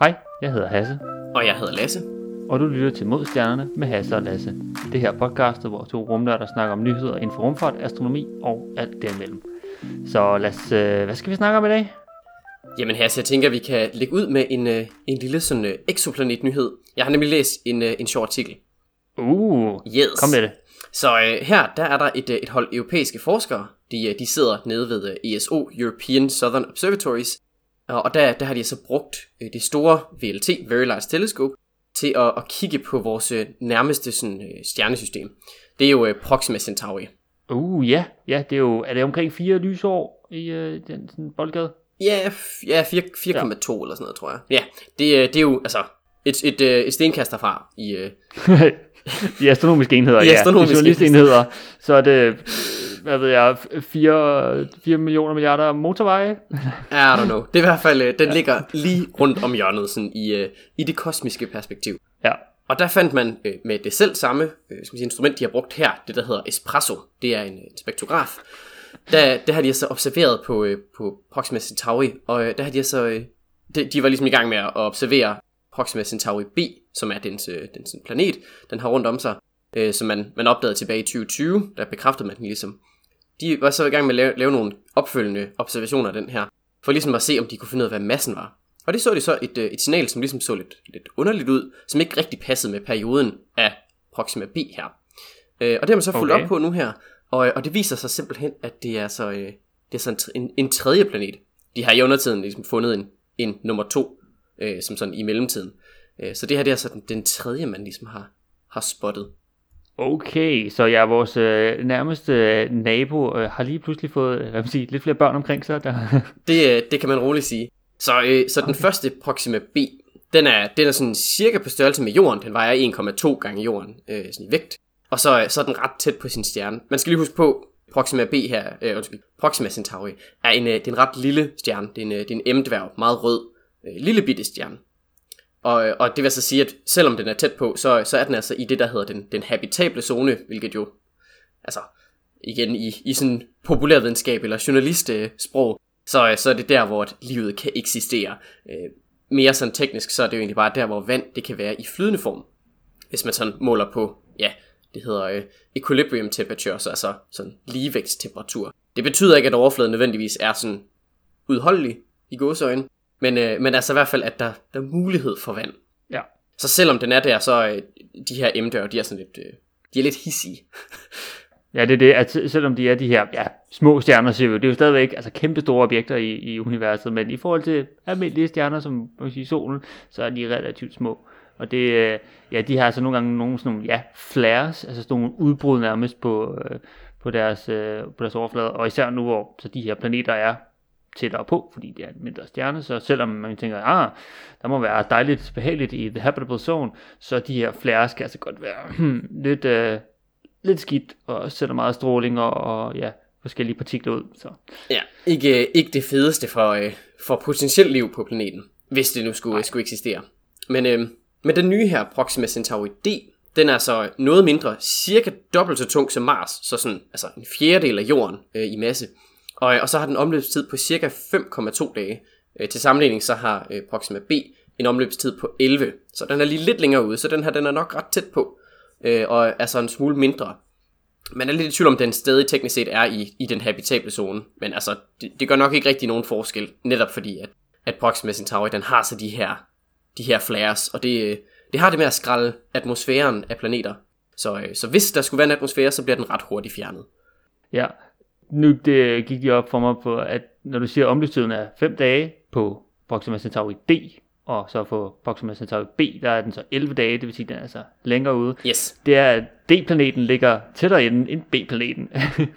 Hej, jeg hedder Hasse, Og jeg hedder Lasse. og du lytter til Mod Stjernerne med Hasse og Lasse. Det her podcast, hvor to rumnørder snakker om nyheder inden for rumfart, astronomi og alt derimellem. Så lad os, øh, hvad skal vi snakke om i dag? Jamen så jeg tænker, at vi kan lægge ud med en, øh, en lille sådan øh, exoplanet-nyhed. Jeg har nemlig læst en, øh, en sjov artikel. Uh, Yes. kom med det. Så øh, her, der er der et, øh, et hold europæiske forskere. De, øh, de sidder nede ved øh, ESO, European Southern Observatories. Og der, der har de så brugt øh, det store VLT, Very Large Telescope, til at, at kigge på vores nærmeste sådan, stjernesystem. Det er jo Proxima Centauri. Uh, ja, ja, det er jo, er det omkring fire lysår i øh, den sådan boldgade? Ja, ja 4 4,2 ja. eller sådan noget, tror jeg. Ja, det, det er jo altså et, et, et, et stenkast derfra i, I astronomiske enheder, ja. astronomiske I journalistenheder, så er det, hvad ved jeg, 4, 4 millioner milliarder motorveje. I don't know. Det er i hvert fald, øh, den ligger lige rundt om hjørnet, sådan i, øh, i det kosmiske perspektiv. Ja, Og der fandt man øh, med det selv samme øh, skal sige, instrument, de har brugt her, det der hedder Espresso, det er en, en spektrograf. Der, der har de så observeret på, øh, på Proxima Centauri, og øh, der har de så, øh, de, de var ligesom i gang med at observere Proxima Centauri B, som er dens, øh, dens planet, den har rundt om sig, øh, som man, man opdagede tilbage i 2020, der bekræftede man den ligesom. De var så i gang med at lave, lave nogle opfølgende observationer af den her, for ligesom at se, om de kunne finde ud af, hvad massen var. Og det så de så et, øh, et signal, som ligesom så lidt, lidt underligt ud, som ikke rigtig passede med perioden af Proxima B her. Øh, og det har man så fulgt Okay. op på nu her, og, og det viser sig simpelthen, at det er så, øh, det er så en, en, en tredje planet. De har i undertiden ligesom fundet en, en nummer to, øh, som sådan i mellemtiden. Øh, så det her det er så den, den tredje, man ligesom har, har spottet. okay, så ja, vores øh, nærmeste øh, nabo øh, har lige pludselig fået, øh, hvad man sige, lidt flere børn omkring sig. Der... Det, øh, det kan man roligt sige. Så, øh, så den første Proxima B, den er, den er sådan cirka på størrelse med jorden. Den vejer 1,2 gange jorden øh, sådan i vægt. Og så, øh, så er den ret tæt på sin stjerne. Man skal lige huske på, Proxima B her, øh, undskyld, Proxima Centauri, er en, øh, det er en ret lille stjerne. Det er en, øh, det er en M-dværg, meget rød, øh, lille bitte stjerne. Og, øh, og det vil så sige, at selvom den er tæt på, så, så er den altså i det, der hedder den, den habitable zone, hvilket jo, altså igen i, i sådan populærvidenskab eller journalistsprog, så, øh, så er det der, hvor livet kan eksistere. Øh, mere sådan teknisk, så er det jo egentlig bare der, hvor vand det kan være i flydende form. Hvis man sådan måler på, ja, det hedder øh, equilibrium temperature, så altså sådan ligevægtstemperatur. Det betyder ikke, at overfladen nødvendigvis er sådan udholdelig i gåseøjne, men, øh, men altså i hvert fald, at der, der er mulighed for vand. ja. Så selvom den er der, så øh, de her M-døre, de er sådan lidt, øh, de er lidt hissige. Ja, det er det, at se- selvom de er de her ja, små stjerner, siger vi det er jo stadigvæk altså, kæmpe store objekter i, i universet, men i forhold til almindelige stjerner, som man sige, solen, så er de relativt små. Og det, øh, ja, de har altså nogle gange nogle sådan nogle, ja, flares, altså sådan nogle udbrud nærmest på, øh, på, deres, øh, på deres overflade, og især nu, hvor så de her planeter er tættere på, fordi det er en mindre stjerne, så selvom man tænker, ah, der må være dejligt behageligt i the habitable zone, så de her flares kan altså godt være hmm, lidt, øh, lidt skidt, og sætter meget stråling og, og ja, forskellige partikler ud. Så. Ja, ikke, øh, ikke det fedeste for, øh, for potentielt liv på planeten, hvis det nu skulle, skulle eksistere. Men, øh, men den nye her, Proxima Centauri D, den er så noget mindre, cirka dobbelt så tung som Mars, så sådan, altså en fjerdedel af jorden øh, i masse. Og, og så har den omløbstid på cirka 5,2 dage. Øh, til sammenligning så har øh, Proxima B en omløbstid på 11, så den er lige lidt længere ude, så den her den er nok ret tæt på, øh, og er så en smule mindre. Man er lidt i tvivl om, den stadig teknisk set er i, i den habitable zone. Men altså, det, det gør nok ikke rigtig nogen forskel. Netop fordi, at, at Proxima Centauri, den har så de her, de her flares. Og det, øh, det har det med at skralde atmosfæren af planeter. Så, øh, så hvis der skulle være en atmosfære, så bliver den ret hurtigt fjernet. Ja, nu det gik det op for mig på, at når du siger, at omløbstiden er 5 dage på Proxima Centauri D, og så på Proxima Centauri B, der er den så 11 dage, det vil sige, at den er altså længere ude. Yes. Det er, at D-planeten ligger tættere inde end B-planeten.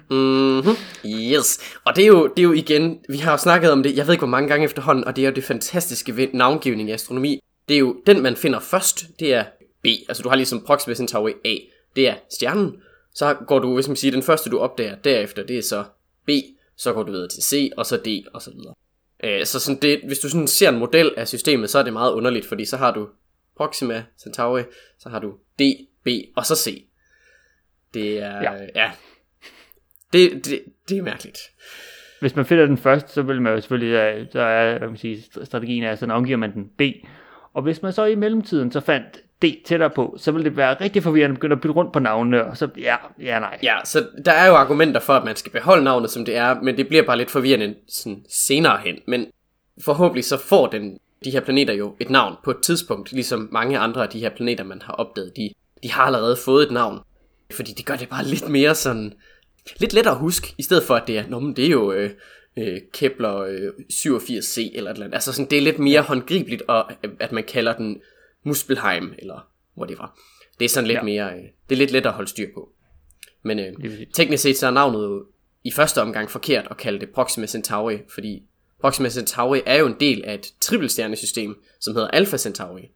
Mm-hmm. Yes. Og det er, jo, det er jo igen, vi har jo snakket om det, jeg ved ikke hvor mange gange efterhånden, og det er jo det fantastiske ved navngivning i astronomi. Det er jo, den man finder først, det er B. Altså du har ligesom Proxima Centauri A, det er stjernen. Så går du, hvis man siger, den første du opdager derefter, det er så B, så går du videre til C, og så D, og så videre. Øh, så sådan det, hvis du sådan ser en model af systemet, så er det meget underligt, fordi så har du Proxima Centauri, så har du D, B, og så C. Det er, Ja. ja, det, det, det er mærkeligt. hvis man finder den først, så vil man jo selvfølgelig, så er hvad man sige, strategien er, så omgiver man den B. Og hvis man så i mellemtiden så fandt D tættere på, så vil det være rigtig forvirrende at begynde at bytte rundt på navnene, og så ja, ja nej. Ja, så der er jo argumenter for, at man skal beholde navnet, som det er, men det bliver bare lidt forvirrende sådan senere hen. Men forhåbentlig så får den, de her planeter jo et navn på et tidspunkt, ligesom mange andre af de her planeter, man har opdaget, de, de har allerede fået et navn. Fordi det gør det bare lidt mere sådan, lidt lettere at huske, i stedet for at det er, Nå, men det er jo øh, øh, Kepler øh, 87c eller et eller andet. Altså sådan, det er lidt mere håndgribeligt, og, at man kalder den Muspelheim, eller whatever. Det er sådan lidt ja. mere, øh, det er lidt lettere at holde styr på. Men øh, teknisk set så er navnet jo i første omgang forkert at kalde det Proxima Centauri, fordi Proxima Centauri er jo en del af et trippelstjernesystem, som hedder Alpha Centauri.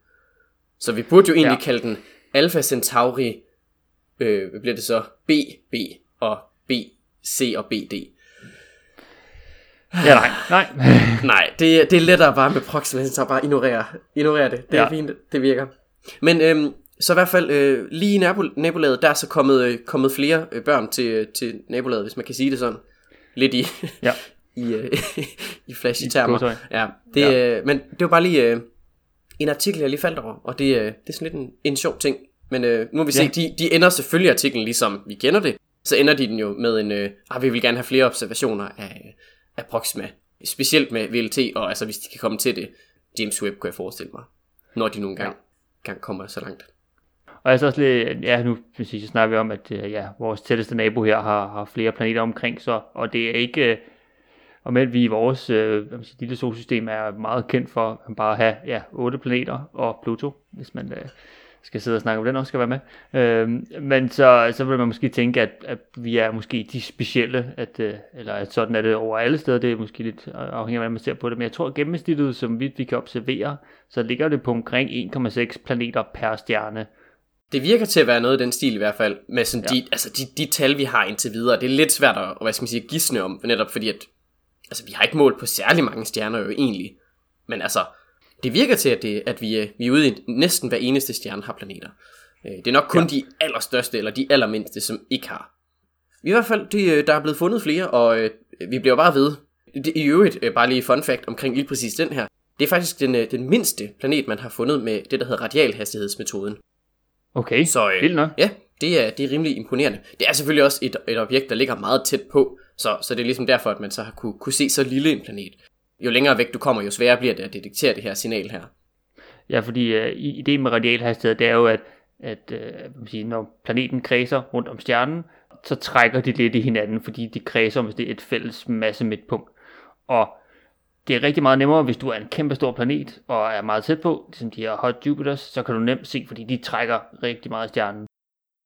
Så vi burde jo egentlig ja. kalde den Alpha Centauri, øh, hvad bliver det så, BB og BC og BD. Ja, nej, nej. nej, det, det er lettere bare med Proxima Centauri, bare ignorere, ignorere det. Det er ja. fint, det virker. Men øhm, så i hvert fald øh, lige i nabolaget, der er så kommet, øh, kommet flere øh, børn til, til nabolaget, hvis man kan sige det sådan. Lidt i, ja. i, øh, i flashy termer. Ja, det, ja. Øh, men det var bare lige øh, en artikel, jeg lige faldt over, og det, øh, det er sådan lidt en, en sjov ting. Men øh, nu må vi ja. se, de, de ender selvfølgelig artiklen, ligesom vi kender det. Så ender de den jo med en, øh, ah, vi vil gerne have flere observationer af Proxima. Specielt med VLT, og altså hvis de kan komme til det, James Webb kunne jeg forestille mig. Når de nogle gange, ja. gang kommer så langt. Og altså også lidt, ja, nu præcis, så snakker vi om, at øh, ja, vores tætteste nabo her har, har flere planeter omkring sig, og det er ikke, og med vi i vores øh, siger, lille solsystem er meget kendt for at bare have ja, otte planeter og Pluto, hvis man øh, skal sidde og snakke om den også skal være med. Øh, men så, så vil man måske tænke, at, at vi er måske de specielle, at, øh, eller at sådan er det over alle steder, det er måske lidt afhængigt af, hvordan man ser på det, men jeg tror, at gennemsnittet, som vi, vi kan observere, så ligger det på omkring 1,6 planeter per stjerne. Det virker til at være noget i den stil i hvert fald, med sådan ja. de, altså de, de tal, vi har indtil videre. Det er lidt svært at, hvad skal man sige, gisne om, netop fordi, at altså, vi har ikke målt på særlig mange stjerner jo egentlig. Men altså, det virker til, at, det, at vi, øh, vi er ude i næsten hver eneste stjerne har planeter. Øh, det er nok kun ja. de allerstørste, eller de allermindste, som ikke har. I hvert fald, det, øh, der er blevet fundet flere, og vi bliver bare ved. Det, I øvrigt, bare lige fun fact omkring lige præcis den her. Det er faktisk den, den mindste planet, man har fundet med det, der hedder radialhastighedsmetoden. Okay, så, vildt nok. Ja, det er, det er rimelig imponerende. Det er selvfølgelig også et, et objekt, der ligger meget tæt på, så, så det er ligesom derfor, at man så har kunne, kunne se så lille en planet. Jo længere væk du kommer, jo sværere bliver det at detektere det her signal her. Ja, fordi uh, ideen med radialhastighed, det er jo, at, at øh, uh, sige, når planeten kredser rundt om stjernen, så trækker de lidt i hinanden, fordi de kredser om det er et fælles masse midtpunkt. Og det er rigtig meget nemmere, hvis du er en kæmpe stor planet og er meget tæt på, som de her hot Jupiters, så kan du nemt se, fordi de trækker rigtig meget stjernen.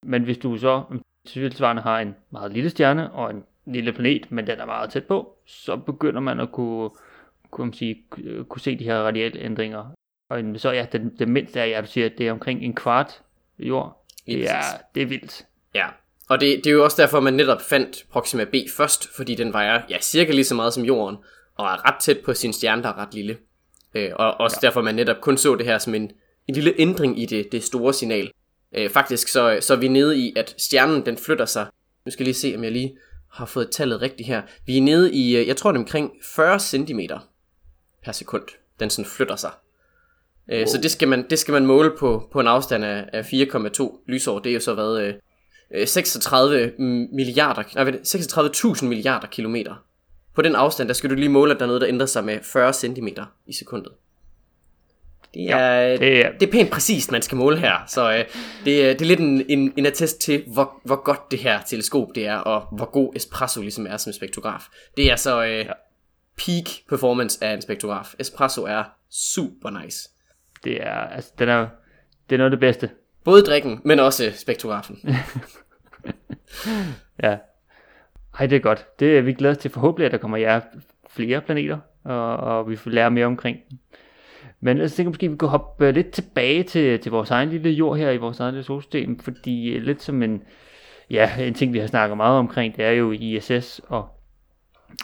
Men hvis du så mm, tilsvarende har en meget lille stjerne og en lille planet, men den er meget tæt på, så begynder man at kunne, kunne, man sige, kunne se de her radiale ændringer. Og så ja, den, den mindste er, jeg du siger, at det er omkring en kvart jord. Det er, det er vildt. Ja, og det, det er jo også derfor, man netop fandt Proxima B først, fordi den vejer ja, cirka lige så meget som jorden, og er ret tæt på sin stjerne, der er ret lille. Øh, og også ja. derfor, man netop kun så det her som en, en lille ændring i det, det store signal. Øh, faktisk så, så er vi nede i, at stjernen den flytter sig. Nu skal jeg lige se, om jeg lige har fået tallet rigtigt her. Vi er nede i, øh, jeg tror det er omkring 40 cm per sekund, den sådan flytter sig. Øh, wow. Så det skal, man, det skal man måle på, på en afstand af, af 4,2 lysår. Det er jo så været øh, 36 øh, milliarder, nej, 36.000 milliarder kilometer. På den afstand, der skal du lige måle, at der er noget, der ændrer sig med 40 cm i sekundet. Det er, ja, det, er... det er pænt præcist, man skal måle her. Så øh, det, er, det er lidt en, en, en attest til, hvor, hvor godt det her teleskop det er, og hvor god Espresso ligesom er som spektrograf. Det er så øh, ja. Peak performance af en spektrograf. Espresso er super nice. Det er, altså, den er, det er noget af det bedste. Både drikken, men også spektrografen. ja. Ej, det er godt. Det er vi glade til. Forhåbentlig, at der kommer jer flere planeter, og, og vi får lære mere omkring men jeg tænker måske, at vi kan hoppe øh, lidt tilbage til, til vores egen lille jord her i vores eget lille solsystem, fordi øh, lidt som en, ja, en ting, vi har snakket meget omkring, det er jo ISS og,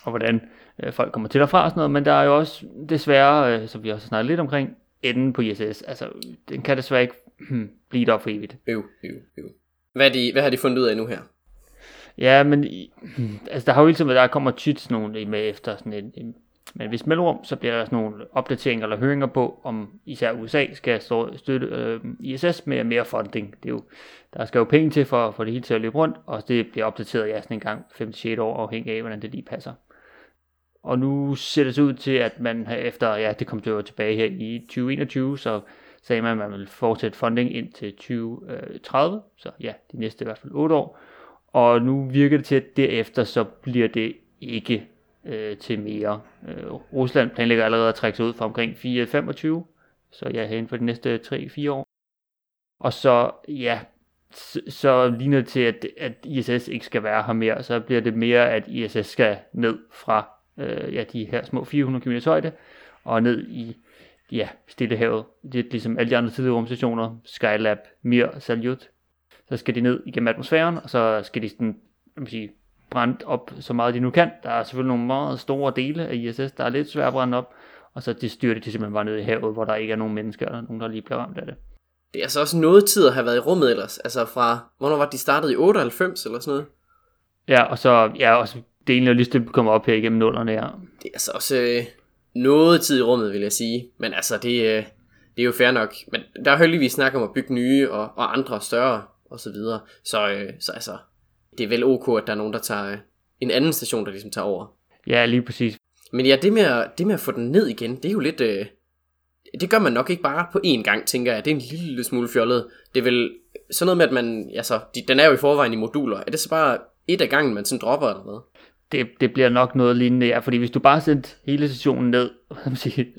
og hvordan øh, folk kommer til og fra og sådan noget, men der er jo også desværre, øh, som vi også har snakket lidt omkring, enden på ISS. Altså, den kan desværre ikke blive der for evigt. Øv, øv, øv. Hvad, er de, hvad har de fundet ud af nu her? Ja, men i, altså, der har jo hele tiden været, der kommer tit sådan nogle med efter sådan en, en men hvis mellemrum, så bliver der sådan nogle opdateringer eller høringer på, om især USA skal støtte øh, ISS med mere funding. Det er jo, der skal jo penge til for, for det hele til at løbe rundt, og det bliver opdateret ja, sådan en gang 5-6 år, afhængig af, hvordan det lige passer. Og nu ser det så ud til, at man efter, ja, det kom jo tilbage her i 2021, så sagde man, at man vil fortsætte funding ind til 2030, øh, så ja, de næste i hvert fald 8 år. Og nu virker det til, at derefter så bliver det ikke øh, til mere. Øh, Rusland planlægger allerede at trække sig ud fra omkring 4-25, så ja, hen for de næste 3-4 år. Og så, ja, så, så ligner det til, at, at ISS ikke skal være her mere, så bliver det mere, at ISS skal ned fra øh, ja, de her små 400 km højde, og ned i ja, Stillehavet. Det er ligesom alle de andre tidligere rumstationer, Skylab, Mir, Salyut. Så skal de ned igennem atmosfæren, og så skal de sådan, man sige, brændt op så meget de nu kan. Der er selvfølgelig nogle meget store dele af ISS, der er lidt svært at brænde op, og så det styrer de simpelthen bare ned i havet, hvor der ikke er nogen mennesker, eller nogen, der lige bliver ramt af det. Det er altså også noget tid at have været i rummet ellers. Altså fra, hvornår var de startet i 98 eller sådan noget? Ja, og så, ja, også delen af lige kommer op her igennem nullerne, ja. Det er altså også øh, noget tid i rummet, vil jeg sige. Men altså, det, øh, det er jo fair nok. Men der er heldigvis snak om at bygge nye og, og andre større og så videre. Så, øh, så altså, det er vel ok, at der er nogen, der tager en anden station, der ligesom tager over. Ja, lige præcis. Men ja, det med at, det med at få den ned igen, det er jo lidt... Øh, det gør man nok ikke bare på én gang, tænker jeg. Det er en lille smule fjollet. Det er vel sådan noget med, at man... Altså, de, den er jo i forvejen i moduler. Er det så bare et af gangen, man sådan dropper eller hvad? Det, det bliver nok noget lignende, ja. Fordi hvis du bare sendte hele stationen ned,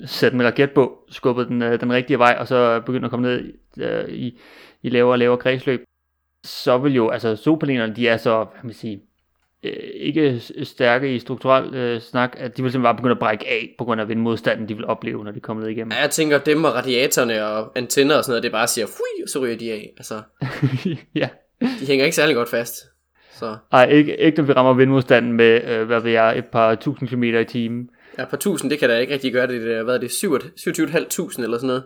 sætte en raket på, skubbede den øh, den rigtige vej, og så begynder at komme ned øh, i, i lavere og lavere kredsløb, så vil jo, altså solpanelerne, de er så, hvad man sige, øh, ikke stærke i strukturel øh, snak, at de vil simpelthen bare begynde at brække af på grund af vindmodstanden, de vil opleve, når de kommer ned igennem. Ja, jeg tænker, dem og radiatorerne og antenner og sådan noget, det bare siger, fui, så ryger de af. Altså, ja. De hænger ikke særlig godt fast. Så. Ej, ikke, ikke når vi rammer vindmodstanden med, øh, hvad ved jeg, et par tusind kilometer i timen. Ja, par tusind, det kan da ikke rigtig gøre det. det hvad er det, 27.500 eller sådan noget?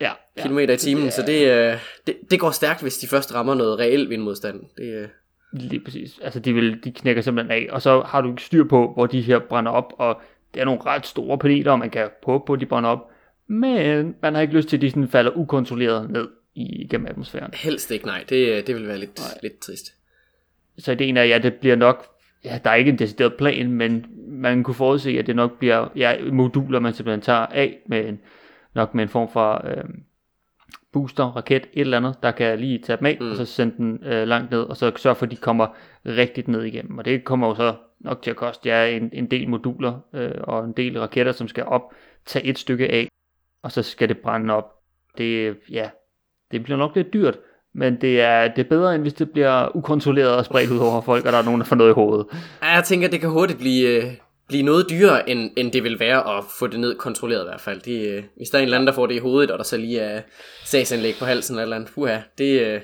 Ja, kilometer i timen, ja. så det, øh, det, det går stærkt, hvis de først rammer noget reelt vindmodstand. Det, øh. Lige præcis. Altså, de, vil, de knækker simpelthen af, og så har du ikke styr på, hvor de her brænder op, og det er nogle ret store paneler, og man kan prøve på, at de brænder op, men man har ikke lyst til, at de sådan falder ukontrolleret ned i, gennem atmosfæren. Helst ikke, nej. Det, det vil være lidt, lidt trist. Så ideen er, ja, det bliver nok, ja, der er ikke en decideret plan, men man kunne forudse, at det nok bliver ja, moduler, man simpelthen tager af med en, nok med en form for øh, booster, raket, et eller andet, der kan lige tage dem af, mm. og så sende den øh, langt ned, og så sørge for, at de kommer rigtigt ned igennem. Og det kommer jo så nok til at koste jer ja, en, en del moduler øh, og en del raketter, som skal op, tage et stykke af, og så skal det brænde op. Det, ja, det bliver nok lidt dyrt, men det er, det er bedre, end hvis det bliver ukontrolleret og spredt ud over folk, og der er nogen, der får noget i hovedet. Ja, jeg tænker, det kan hurtigt blive, øh, blive noget dyrere, end, end det vil være at få det ned kontrolleret i hvert fald. Det, øh, hvis der er en eller anden, der får det i hovedet, og der så lige er sagsanlæg på halsen eller andet, puha, det er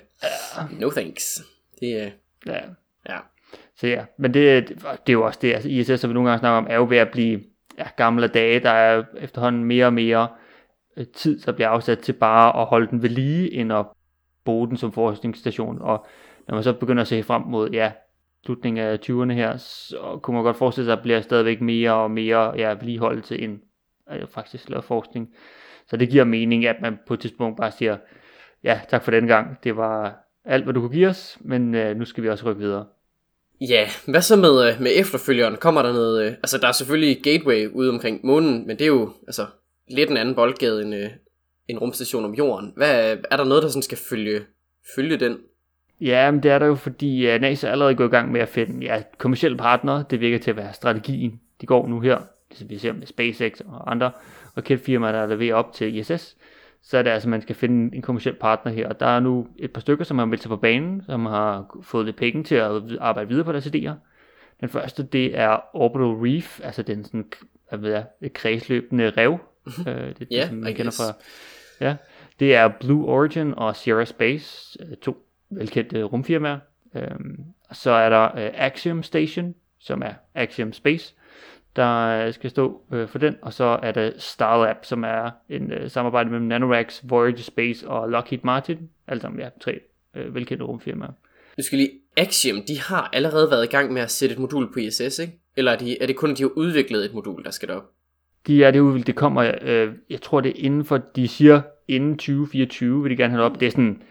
uh, no thanks. Det, uh, ja. ja. Så ja, men det, det, er jo også det, altså ISS, som vi nogle gange snakker om, er jo ved at blive ja, gamle dage, der er efterhånden mere og mere øh, tid, der bliver afsat til bare at holde den ved lige, end at bruge den som forskningsstation, og når man så begynder at se frem mod, ja, slutningen af 20'erne her, så kunne man godt forestille sig, at der bliver stadigvæk mere og mere ja, vedligeholdelse end altså øh, faktisk lavet forskning. Så det giver mening, at man på et tidspunkt bare siger, ja, tak for den gang, det var alt, hvad du kunne give os, men øh, nu skal vi også rykke videre. Ja, hvad så med, øh, med efterfølgeren? Kommer der noget... Øh, altså, der er selvfølgelig Gateway ude omkring månen, men det er jo altså, lidt en anden boldgade end øh, en rumstation om jorden. Hvad, er der noget, der sådan skal følge, følge den? Ja, men det er der jo, fordi uh, NASA er allerede gået i gang med at finde ja, kommersielle partnere. Det virker til at være strategien. De går nu her, ligesom vi ser med SpaceX og andre raketfirmaer, der leverer op til ISS. Så er det altså, at man skal finde en kommersiel partner her. Og der er nu et par stykker, som har meldt sig på banen, som har fået lidt penge til at arbejde videre på deres idéer. Den første, det er Orbital Reef, altså den sådan, hvad ved jeg, kredsløbende rev. Mm-hmm. Det, det, yeah, som man kender fra. Ja, det er Blue Origin og Sierra Space, øh, to velkendte rumfirmaer. Øhm, så er der øh, Axiom Station, som er Axiom Space, der øh, skal stå øh, for den. Og så er der Starlab, som er en øh, samarbejde mellem Nanoracks, Voyager Space og Lockheed Martin. Alle sammen, ja, tre øh, velkendte rumfirmaer. Nu skal lige, Axiom, de har allerede været i gang med at sætte et modul på ISS, ikke? Eller er, de, er det kun, at de har udviklet et modul, der skal derop? De er det udviklet, det kommer, øh, jeg tror det er inden for, de siger inden 2024 vil de gerne have det op. Det er sådan,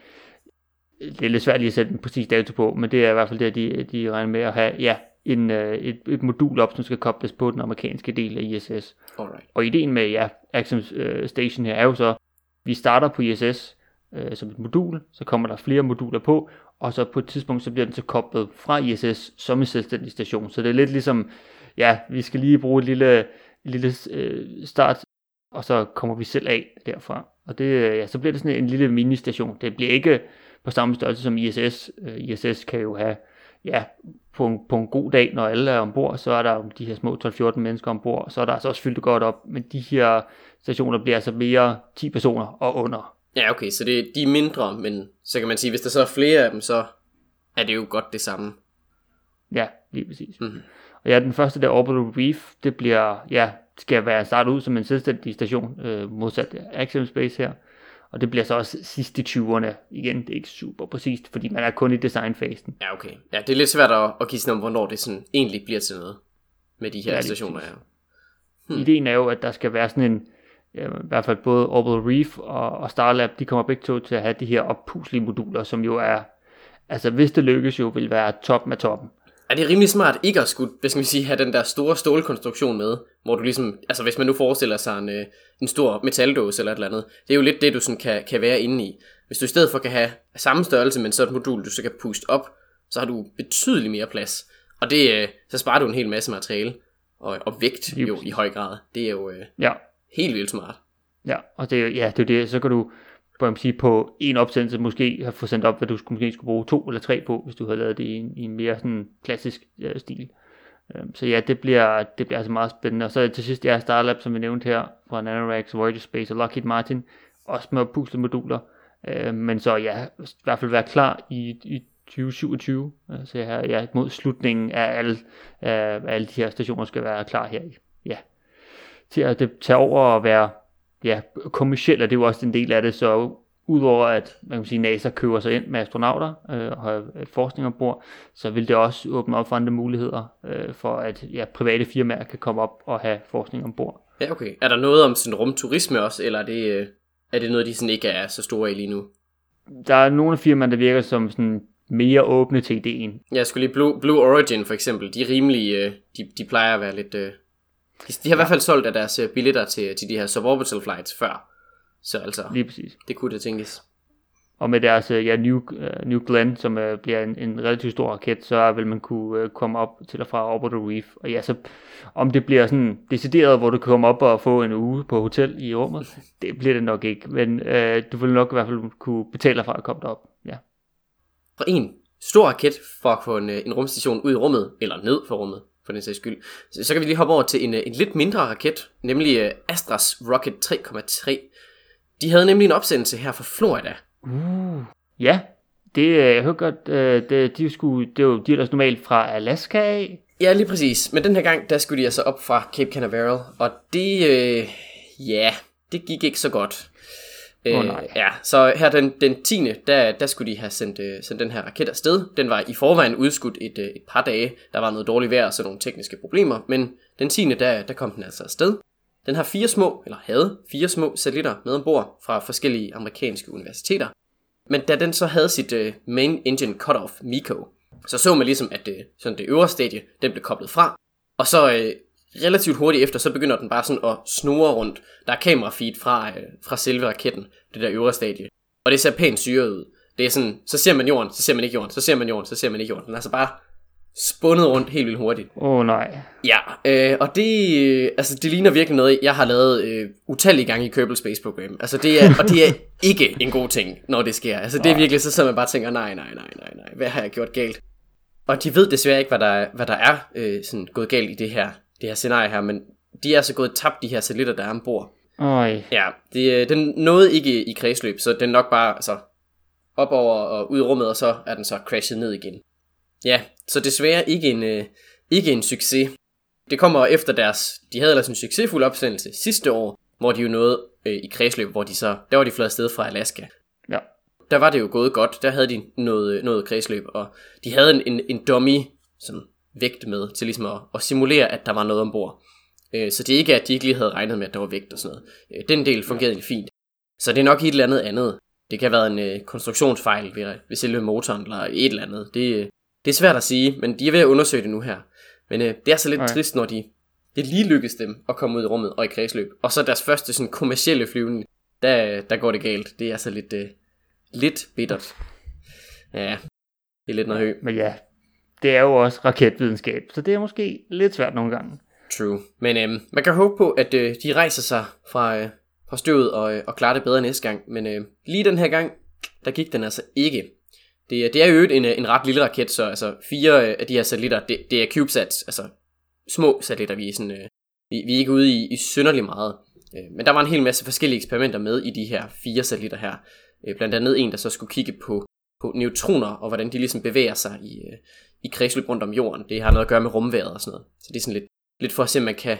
det er lidt svært lige at sætte en præcis dato på, men det er i hvert fald det, de, de regner med at have, ja, en, øh, et, et modul op, som skal kobles på den amerikanske del af ISS. Alright. Og ideen med ja, Axiom øh, Station her er jo så, vi starter på ISS øh, som et modul, så kommer der flere moduler på, og så på et tidspunkt, så bliver den så koblet fra ISS som en selvstændig station. Så det er lidt ligesom, ja, vi skal lige bruge et lille, lille øh, start, og så kommer vi selv af derfra. Og det, øh, ja, så bliver det sådan en lille mini-station. Det bliver ikke på samme størrelse som ISS. Øh, ISS kan jo have, ja, på en, på en god dag, når alle er ombord, så er der jo de her små 12-14 mennesker ombord, så er der altså også fyldt godt op, men de her stationer bliver altså mere 10 personer og under. Ja, okay, så det, de er mindre, men så kan man sige, hvis der så er flere af dem, så er det jo godt det samme. Ja, lige præcis. Mhm. Og ja, den første der Orbital Reef, det bliver, ja, skal være startet ud som en selvstændig station, øh, modsat Axiom Space her. Og det bliver så også sidst i 20'erne. Igen, det er ikke super præcist, fordi man er kun i designfasen. Ja, okay. Ja, det er lidt svært at, at give sådan om, hvornår det sådan egentlig bliver til noget med de her Ja, stationer her. Hmm. Ideen er jo, at der skal være sådan en, ja, i hvert fald både Orbital Reef og, og Starlab, de kommer begge to til at have de her oppuslige moduler, som jo er, altså hvis det lykkes jo, vil være top med toppen. Er det rimelig smart ikke at skulle, skal man sige, have den der store stålkonstruktion med, hvor du ligesom, altså hvis man nu forestiller sig en, øh, en stor metaldåse eller et eller andet, det er jo lidt det, du sådan kan, kan være inde i. Hvis du i stedet for kan have samme størrelse, men så et modul, du så kan puste op, så har du betydeligt mere plads. Og det, øh, så sparer du en hel masse materiale og, og vægt jo i høj grad. Det er jo øh, Ja, helt vildt smart. ja, og det, er ja, det er det, så kan du på, man sige, på en opsendelse måske har fået sendt op, hvad du skulle, måske skulle bruge to eller tre på, hvis du havde lavet det i en, i en mere sådan klassisk øh, stil. Øhm, Så ja, det bliver, det bliver altså meget spændende. Og så til sidst, ja, Starlab, som vi nævnte her, fra Nanoracks, Voyager Space og Lockheed Martin, også med puslede moduler. Øh, Men så ja, i hvert fald være klar i, i 2027, altså her, ja, mod slutningen af alle, af alle de her stationer skal være klar her. i- Ja, til at det tager over og være ja, kommersielt, og det er jo også en del af det, så udover at man kan sige, NASA køber sig ind med astronauter øh, og har øh, forskning ombord, så vil det også åbne op for andre muligheder øh, for, at ja, private firmaer kan komme op og have forskning ombord. Ja, okay. Er der noget om sådan rumturisme også, eller er det, øh, er det noget, de sådan ikke er så store i lige nu? Der er nogle af firmaerne, der virker som sådan mere åbne til ideen. Jeg skulle lige Blue, Blue Origin for eksempel, de er rimelig, øh, de, de plejer at være lidt... Øh, de, de har i hvert fald solgt af deres øh, billetter til, til de her suborbital flights før. Så altså, Lige præcis. det kunne det tænkes. Og med deres øh, ja, New, uh, New Glenn, som uh, bliver en, en relativt stor raket, så vil man kunne uh, komme op til og fra Orbital Reef. Og ja, så om det bliver sådan decideret, hvor du kan komme op og få en uge på hotel i rummet, det bliver det nok ikke. Men uh, du vil nok i hvert fald kunne betale fra at komme derop. Ja. Fra en stor raket for at få en, øh, en rumstation ud i rummet, eller ned for rummet, for den sags skyld. Så, så kan vi lige hoppe over til en, øh, en lidt mindre raket, nemlig øh, Astras Rocket 3,3. De havde nemlig en opsendelse her fra Florida. Uh. Ja, det, øh, jeg hørte godt, det, de, skulle, det jo de er ellers normalt fra Alaska af. Ja, lige præcis. Men den her gang, der skulle de altså op fra Cape Canaveral, og det, øh, ja, det gik ikke så godt. Åh, nej. Ja, så her den, den 10. Der, der skulle de have sendt, øh, sendt den her raket afsted. Den var i forvejen udskudt et, øh, et par dage. Der var noget dårligt vejr og sådan nogle tekniske problemer, men den 10. Der, der kom den altså afsted. Den har fire små, eller havde fire små satellitter med ombord fra forskellige amerikanske universiteter. Men da den så havde sit øh, main engine cutoff, MECO, så så man ligesom, at det, sådan det øvre stadie, den blev koblet fra. Og så øh, relativt hurtigt efter, så begynder den bare sådan at snurre rundt. Der er kamerafeed fra, øh, fra selve raketten, det der øvre stadie. Og det ser pænt syret ud. Det er sådan, så ser man jorden, så ser man ikke jorden, så ser man jorden, så ser man ikke jorden. Den er altså bare spundet rundt helt vildt hurtigt. Åh oh, nej. Ja, øh, og det, øh, altså, det ligner virkelig noget, jeg har lavet øh, utallige gange i Kerbal Space Program. Altså, det er, og det er ikke en god ting, når det sker. Altså, det er virkelig så, så man bare tænker, nej, nej, nej, nej, nej, hvad har jeg gjort galt? Og de ved desværre ikke, hvad der, er- hvad der er øh, sådan gået galt i det her, det her scenarie her, men de er altså gået tabt, de her satellitter, der er ombord. Øj. Ja, det, øh, den nåede ikke i kredsløb, så den nok bare altså, op over og ud i rummet, og så er den så crashet ned igen. Ja, så desværre ikke en, øh, ikke en succes. Det kommer efter deres, de havde ellers en succesfuld opsendelse sidste år, hvor de jo nåede øh, i kredsløb, hvor de så, der var de flået afsted fra Alaska. Ja. der var det jo gået godt. Der havde de noget, noget kredsløb, og de havde en, en, en dummy sådan, vægt med, til ligesom at, at simulere, at der var noget ombord. Øh, så det er ikke, at de ikke lige havde regnet med, at der var vægt og sådan noget. Øh, den del fungerede ja. fint. Så det er nok et eller andet andet. Det kan have været en øh, konstruktionsfejl ved, ved selve motoren, eller et eller andet. Det, det er svært at sige, men de er ved at undersøge det nu her. Men øh, det er så lidt okay. trist, når de det lige lykkes dem at komme ud i rummet og i kredsløb. Og så deres første sådan kommercielle flyvning, der, der går det galt. Det er altså lidt, øh, lidt bittert. Ja, det er lidt noget hø. Men ja, det er jo også raketvidenskab, så det er måske lidt svært nogle gange. True. Men øhm, man kan håbe på, at øh, de rejser sig fra, øh, fra støvet og, øh, og klarer det bedre næste gang. Men øh, lige den her gang, der gik den altså ikke. Det, det er jo en, øh, en ret lille raket, så altså fire øh, af de her satellitter, det, det er CubeSats, altså små satellitter, vi er, sådan, øh, vi, vi er ikke ude i, i synderlig meget. Øh, men der var en hel masse forskellige eksperimenter med i de her fire satellitter her. Øh, blandt andet en, der så skulle kigge på, på neutroner, og hvordan de ligesom bevæger sig i, øh, i kredsløb rundt om jorden. Det har noget at gøre med rumværet og sådan noget. Så det er sådan lidt, lidt for at se, om man kan,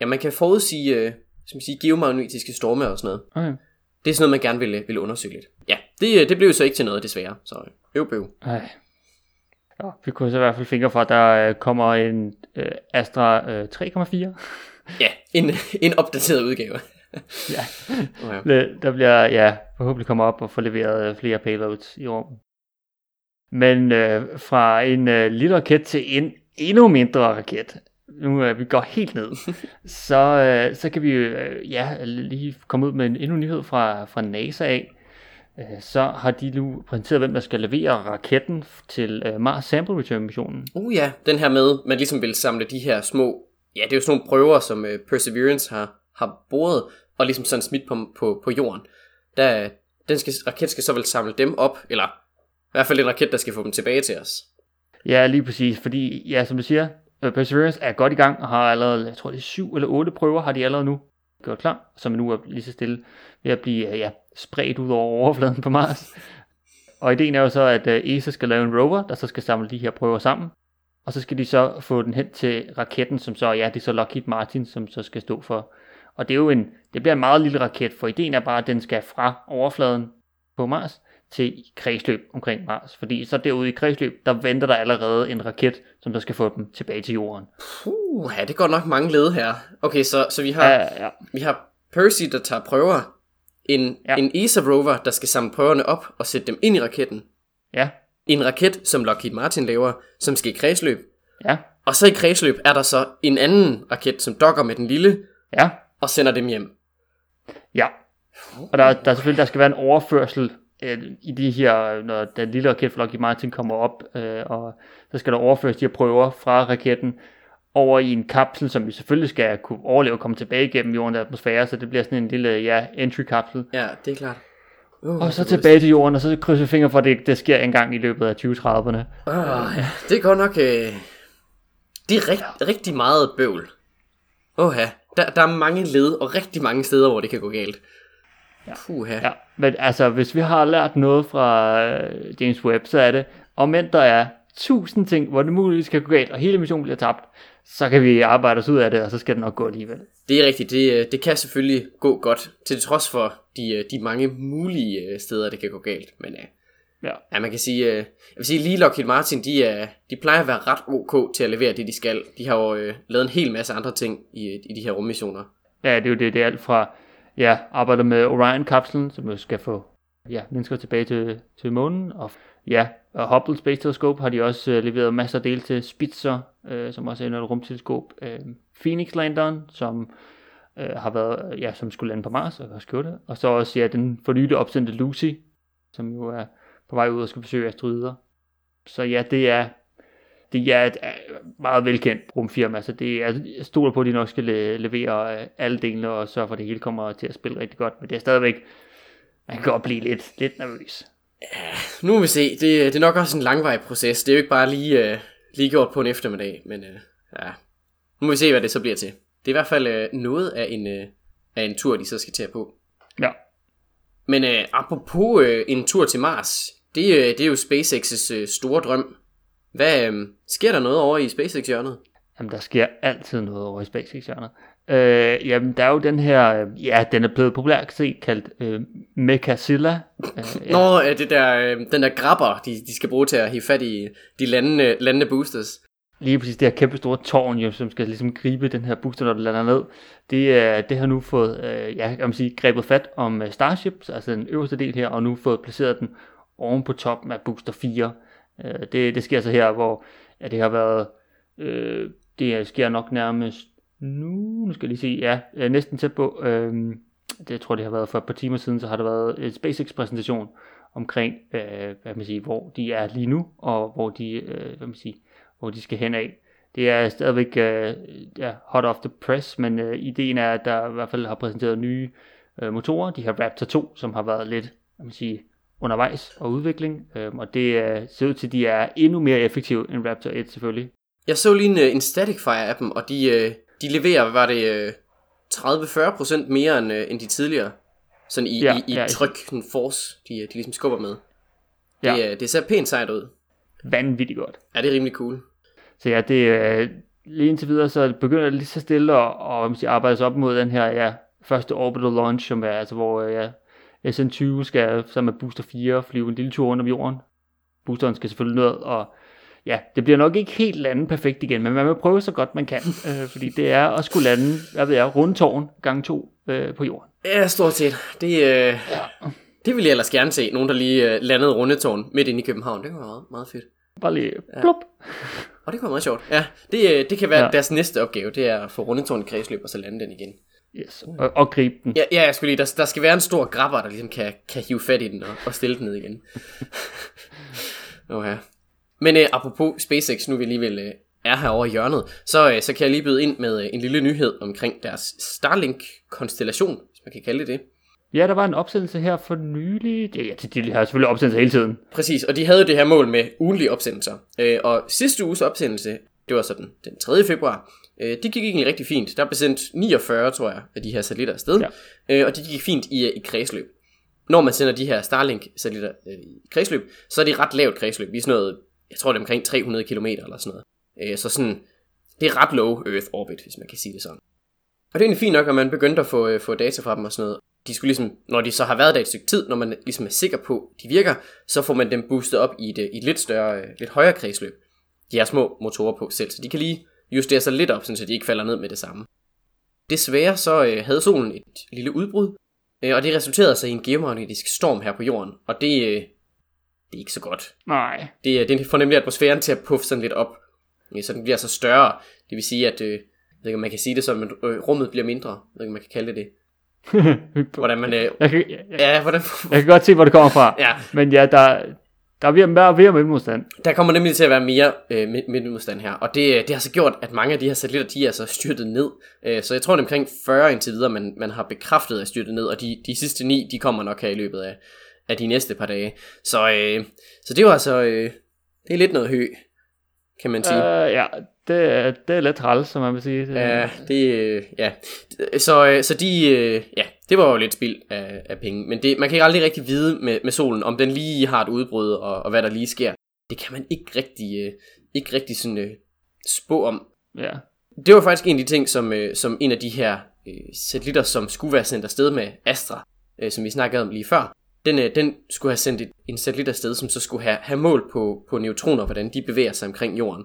ja, man kan forudsige øh, som sige, geomagnetiske storme og sådan noget. Okay. Det er sådan noget, man gerne ville, ville undersøge lidt. Ja, det, øh, det blev jo så ikke til noget, desværre. Så øv, bøv. Ej. Ja, vi kunne så i hvert fald fingre for, at der øh, kommer en øh, Astra øh, 3,4. ja, en, en opdateret udgave. ja, okay. der bliver, ja, forhåbentlig kommer op og få leveret øh, flere payloads i rummet. Men øh, fra en øh, lille raket til en endnu mindre raket, nu øh, vi går helt ned, så, øh, så kan vi øh, ja, lige komme ud med en endnu nyhed fra, fra NASA af. Øh, så har de nu præsenteret, hvem der skal levere raketten til øh, Mars Sample Return missionen. Uh ja, den her med, man ligesom vil samle de her små, ja det er jo sådan nogle prøver, som øh, Perseverance har, har boret, og ligesom sådan smidt på, på, på jorden. Der, den skal, raket skal så vel samle dem op, eller i hvert fald en raket, der skal få dem tilbage til os. Ja, lige præcis, fordi, ja, som du siger, øh, Perseverance er godt i gang, og har allerede, jeg tror det er syv eller otte prøver, har de allerede nu gjort klar, som nu er lige så stille ved at blive øh, ja, spredt ud over overfladen på Mars. Og ideen er jo så, at øh, ESA skal lave en rover, der så skal samle de her prøver sammen. Og så skal de så få den hen til raketten, som så, ja, det er så Lockheed Martin, som så skal stå for. Og det er jo en, det bliver en meget lille raket, for ideen er bare, at den skal fra overfladen på Mars til kredsløb omkring Mars. Fordi så derude i kredsløb, der venter der allerede en raket, som der skal få dem tilbage til jorden. Puh, ja, det går nok mange led her. Okay, så, så vi, har, ja, ja. vi har Percy, der tager prøver. En, ja. en ESA rover, der skal samle prøverne op og sætte dem ind i raketten. Ja. En raket, som Lockheed Martin laver, som skal i kredsløb. Ja. Og så i kredsløb er der så en anden raket, som dokker med den lille. Ja. Og sender dem hjem. Ja. Og der, der er selvfølgelig, der skal være en overførsel øh, i de her, når den lille raket fra Lockheed Martin kommer op, øh, og så skal der overføres de her prøver fra raketten over i en kapsel, som vi selvfølgelig skal kunne overleve og komme tilbage igennem jordens atmosfære, så det bliver sådan en lille ja, entry-kapsel. Ja, det er klart. Uh, og så tilbage til jorden, og så krydser vi fingre for, at det, det sker en gang i løbet af 2030'erne. Uh, ja, det er godt nok... Øh, det er rigt, ja. rigtig meget bøvl. Åh ja, der, der er mange led, og rigtig mange steder, hvor det kan gå galt. Ja. Puha. ja, men altså, hvis vi har lært noget fra uh, James Webb, så er det, om end der er tusind ting, hvor det muligvis kan gå galt, og hele missionen bliver tabt, så kan vi arbejde os ud af det, og så skal det nok gå alligevel. Det er rigtigt, det, øh, det kan selvfølgelig gå godt, til trods for de, øh, de mange mulige steder, det kan gå galt. Men ja, ja man kan sige, jeg vil sige lige Lockheed Martin, de, er, de plejer at være ret ok til at levere det, de skal. De har jo lavet en hel masse andre ting i, i de her rummissioner. Ja, det er jo det, det er alt fra ja, arbejder med Orion-kapslen, som jo skal få ja, mennesker tilbage til, til månen. Og ja, og Hubble Space Telescope har de også uh, leveret masser af dele til Spitzer, uh, som også er et rumteleskop. Uh, Phoenix Landeren, som uh, har været, ja, som skulle lande på Mars og også gjorde det. Og så også ja, den for nylig opsendte Lucy, som jo er på vej ud og skal besøge asteroider. Så ja, det er det er et meget velkendt rumfirma, så det er, jeg stoler på, at de nok skal levere øh, alle delene og sørge for, at det hele kommer til at spille rigtig godt. Men det er stadigvæk, man kan godt blive lidt, lidt nervøs. Ja, nu må vi se. Det, det er nok også en langvarig proces. Det er jo ikke bare lige, uh, lige gjort på en eftermiddag, men uh, ja. Nu må vi se, hvad det så bliver til. Det er i hvert fald uh, noget af en, uh, af en tur, de så skal tage på. Ja. Men uh, apropos uh, en tur til Mars, det, uh, det er jo SpaceX's uh, store drøm hvad, øh, sker der noget over i SpaceX hjørnet? Jamen, der sker altid noget over i SpaceX-hjørnet. Øh, jamen, der er jo den her, øh, ja, den er blevet populært set kaldt øh, Mechazilla. Øh, ja. Nå, øh, det der, øh, den der grabber, de, de skal bruge til at hive fat i de landende, landende boosters. Lige præcis det her kæmpe store tårn, jo, som skal ligesom gribe den her booster, når den lander ned. Det, er, det har nu fået, øh, ja, kan man sige, grebet fat om øh, Starship, altså den øverste del her, og nu fået placeret den oven på toppen af booster 4. Øh, det, det sker så her, hvor ja, det har været, øh, det sker nok nærmest nu, nu skal jeg lige se, ja, øh, næsten tæt på, øh, det jeg tror det har været for et par timer siden, så har der været en SpaceX præsentation omkring, øh, hvad man siger, hvor de er lige nu, og hvor de, øh, hvad man siger, hvor de skal hen af. Det er stadigvæk øh, ja, hot off the press, men øh, ideen er, at der i hvert fald har præsenteret nye øh, motorer, de her Raptor 2, som har været lidt, hvad man siger, undervejs og udvikling, øh, og det øh, ser ud til, at de er endnu mere effektive end Raptor 1 selvfølgelig. Jeg så lige en, øh, en static fire af dem, og de, øh, de leverer, var det øh, 30-40% mere end, øh, end de tidligere. Sådan i, ja, i, i ja, tryk, sådan force, de, de ligesom skubber med. Det, ja. det ser pænt sejt ud. Vanvittigt godt. Ja, det er rimelig cool. Så ja, det er lige indtil videre, så begynder det lige så stille at, og, og arbejde sig op mod den her ja, første orbital launch, som er, altså, hvor ja, SN20 skal sammen med Booster 4 flyve en lille tur rundt om jorden. Boosteren skal selvfølgelig ned, og ja, det bliver nok ikke helt lande perfekt igen, men man vil prøve så godt man kan, øh, fordi det er at skulle lande, hvad ved jeg, rundtårn gang to øh, på jorden. Ja, stort set. Det, øh, ja. det vil jeg ellers gerne se, nogen der lige øh, landede rundetårn midt inde i København. Det kunne være meget, meget fedt. Bare lige plup. Ja. Og det kunne være meget sjovt. Ja, det, øh, det kan være ja. deres næste opgave, det er at få rundetårn i kredsløb og så lande den igen. Yes, og, og gribe den. Ja, ja jeg skulle lige, der, der skal være en stor grabber, der ligesom kan, kan hive fat i den og, og stille den ned igen. ja. Men øh, apropos SpaceX, nu vi alligevel øh, er her over hjørnet, så, øh, så kan jeg lige byde ind med øh, en lille nyhed omkring deres Starlink-konstellation, hvis man kan kalde det det. Ja, der var en opsendelse her for nylig. Ja, de, de har selvfølgelig opsendelser hele tiden. Præcis, og de havde det her mål med ugenlige opsendelser. Øh, og sidste uges opsendelse, det var sådan den 3. februar, øh, det gik egentlig rigtig fint. Der blev sendt 49, tror jeg, af de her satellitter afsted, ja. øh, og det gik fint i, i kredsløb. Når man sender de her Starlink-satellitter øh, i kredsløb, så er det ret lavt kredsløb. Vi er sådan noget jeg tror det er omkring 300 km eller sådan noget. Øh, så sådan, det er ret low Earth orbit, hvis man kan sige det sådan. Og det er egentlig fint nok, at man begyndte at få, øh, få data fra dem og sådan noget. De skulle ligesom, når de så har været der et stykke tid, når man ligesom er sikker på, at de virker, så får man dem boostet op i et, i et lidt større, øh, lidt højere kredsløb. De har små motorer på selv, så de kan lige justere sig lidt op, så de ikke falder ned med det samme. Desværre så øh, havde solen et lille udbrud, øh, og det resulterede sig i en geomagnetisk storm her på jorden, og det, øh, det er ikke så godt. Nej. Det, det får nemlig atmosfæren til at puffe sådan lidt op, så den bliver så større. Det vil sige, at øh, jeg ved ikke, man kan sige det som, at øh, rummet bliver mindre. Jeg ved ikke, man kan kalde det det. hvordan man... Øh, jeg, kan, jeg, ja, hvordan, jeg kan godt se, hvor det kommer fra. ja. Men ja, der, der er ved, mere, mere middelmodstand. Der kommer nemlig til at være mere øh, middelmodstand her, og det, det har så gjort, at mange af de her satellitter, de er så styrtet ned. Øh, så jeg tror, det er omkring 40 indtil videre, man, man har bekræftet at styrtet ned, og de, de sidste ni, de kommer nok her i løbet af, af de næste par dage. Så, øh, så det var altså, øh, det er lidt noget hø, kan man sige. Uh, ja, det, er, det er lidt træls, som man vil sige. Ja, det, ja. Så, øh, så de, øh, ja, det var jo lidt spild af, af penge. Men det, man kan ikke aldrig rigtig vide med, med solen, om den lige har et udbrud, og, og hvad der lige sker. Det kan man ikke rigtig, øh, ikke rigtig sådan, spå om. Ja. Det var faktisk en af de ting, som, som en af de her satellitter, som skulle være sendt afsted med Astra, som vi snakkede om lige før, den, den skulle have sendt et, en satellit afsted, som så skulle have, have mål på, på neutroner, hvordan de bevæger sig omkring jorden.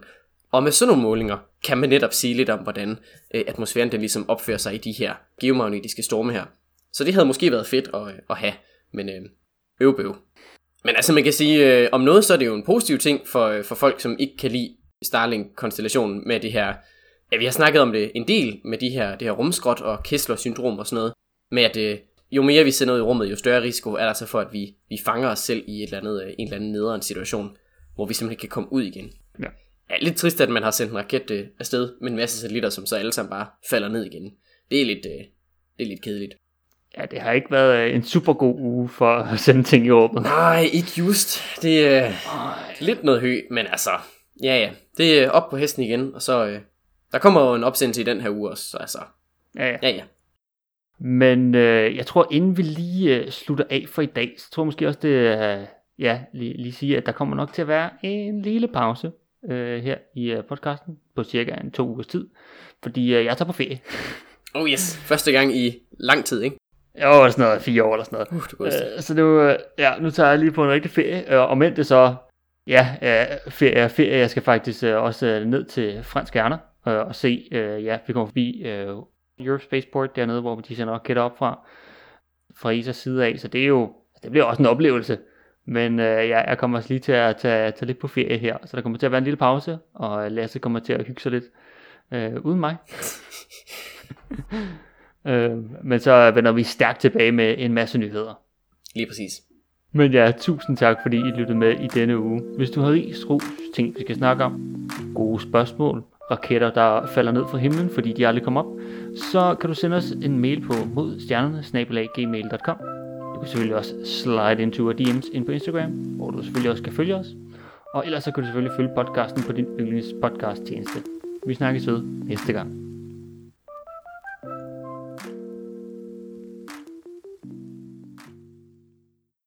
Og med sådan nogle målinger kan man netop sige lidt om, hvordan øh, atmosfæren den ligesom opfører sig i de her geomagnetiske storme her. Så det havde måske været fedt at, øh, at have, men øh, øv bøv. Men altså man kan sige, øh, om noget så er det jo en positiv ting for, øh, for folk, som ikke kan lide Starlink-konstellationen med det her, ja vi har snakket om det en del med de her, det her rumskrot og Kessler-syndrom og sådan noget, med at øh, jo mere vi sender ud i rummet, jo større risiko er der så for, at vi, vi fanger os selv i et eller andet, en eller anden nederen situation, hvor vi simpelthen kan komme ud igen. Ja. Ja, lidt trist, at man har sendt en raket øh, afsted med en masse satellitter, som så alle sammen bare falder ned igen. Det er lidt, øh, det er lidt kedeligt. Ja, det har ikke været øh, en super god uge for at sende ting i rummet. Nej, ikke just. Det er øh, lidt noget hø, men altså, ja ja, det er op på hesten igen, og så, øh, der kommer jo en opsendelse i den her uge også, så altså, ja ja. ja, ja. Men øh, jeg tror, inden vi lige øh, slutter af for i dag, så tror jeg måske også, det øh, ja, lige, lige sige, at der kommer nok til at være en lille pause øh, her i øh, podcasten på cirka en to ugers tid, fordi øh, jeg tager på ferie. Oh yes, første gang i lang tid, ikke? Jo, sådan noget fire år eller sådan noget. Uh, afsted. Øh, så nu, øh, ja, nu tager jeg lige på en rigtig ferie, øh, og men det så, ja, øh, ferie, ferie, jeg skal faktisk øh, også øh, ned til Fransk Gerner øh, og se, øh, ja, vi kommer forbi øh, Europe Spaceport dernede, hvor de sender raketter op fra, fra ISA's side af, så det er jo, det bliver også en oplevelse. Men øh, ja, jeg kommer også lige til at tage, tage lidt på ferie her, så der kommer til at være en lille pause, og Lasse kommer til at hygge sig lidt øh, uden mig. øh, men så vender vi stærkt tilbage med en masse nyheder. Lige præcis. Men ja, tusind tak fordi I lyttede med i denne uge. Hvis du har ris, ros, ting vi skal snakke om, gode spørgsmål, raketter der falder ned fra himlen, fordi de aldrig kommer op, så kan du sende os en mail på modstjernerne du kan selvfølgelig også slide into our DM's ind på Instagram, hvor du selvfølgelig også kan følge os. Og ellers så kan du selvfølgelig følge podcasten på din yndlings podcast tjeneste. Vi snakkes ved næste gang.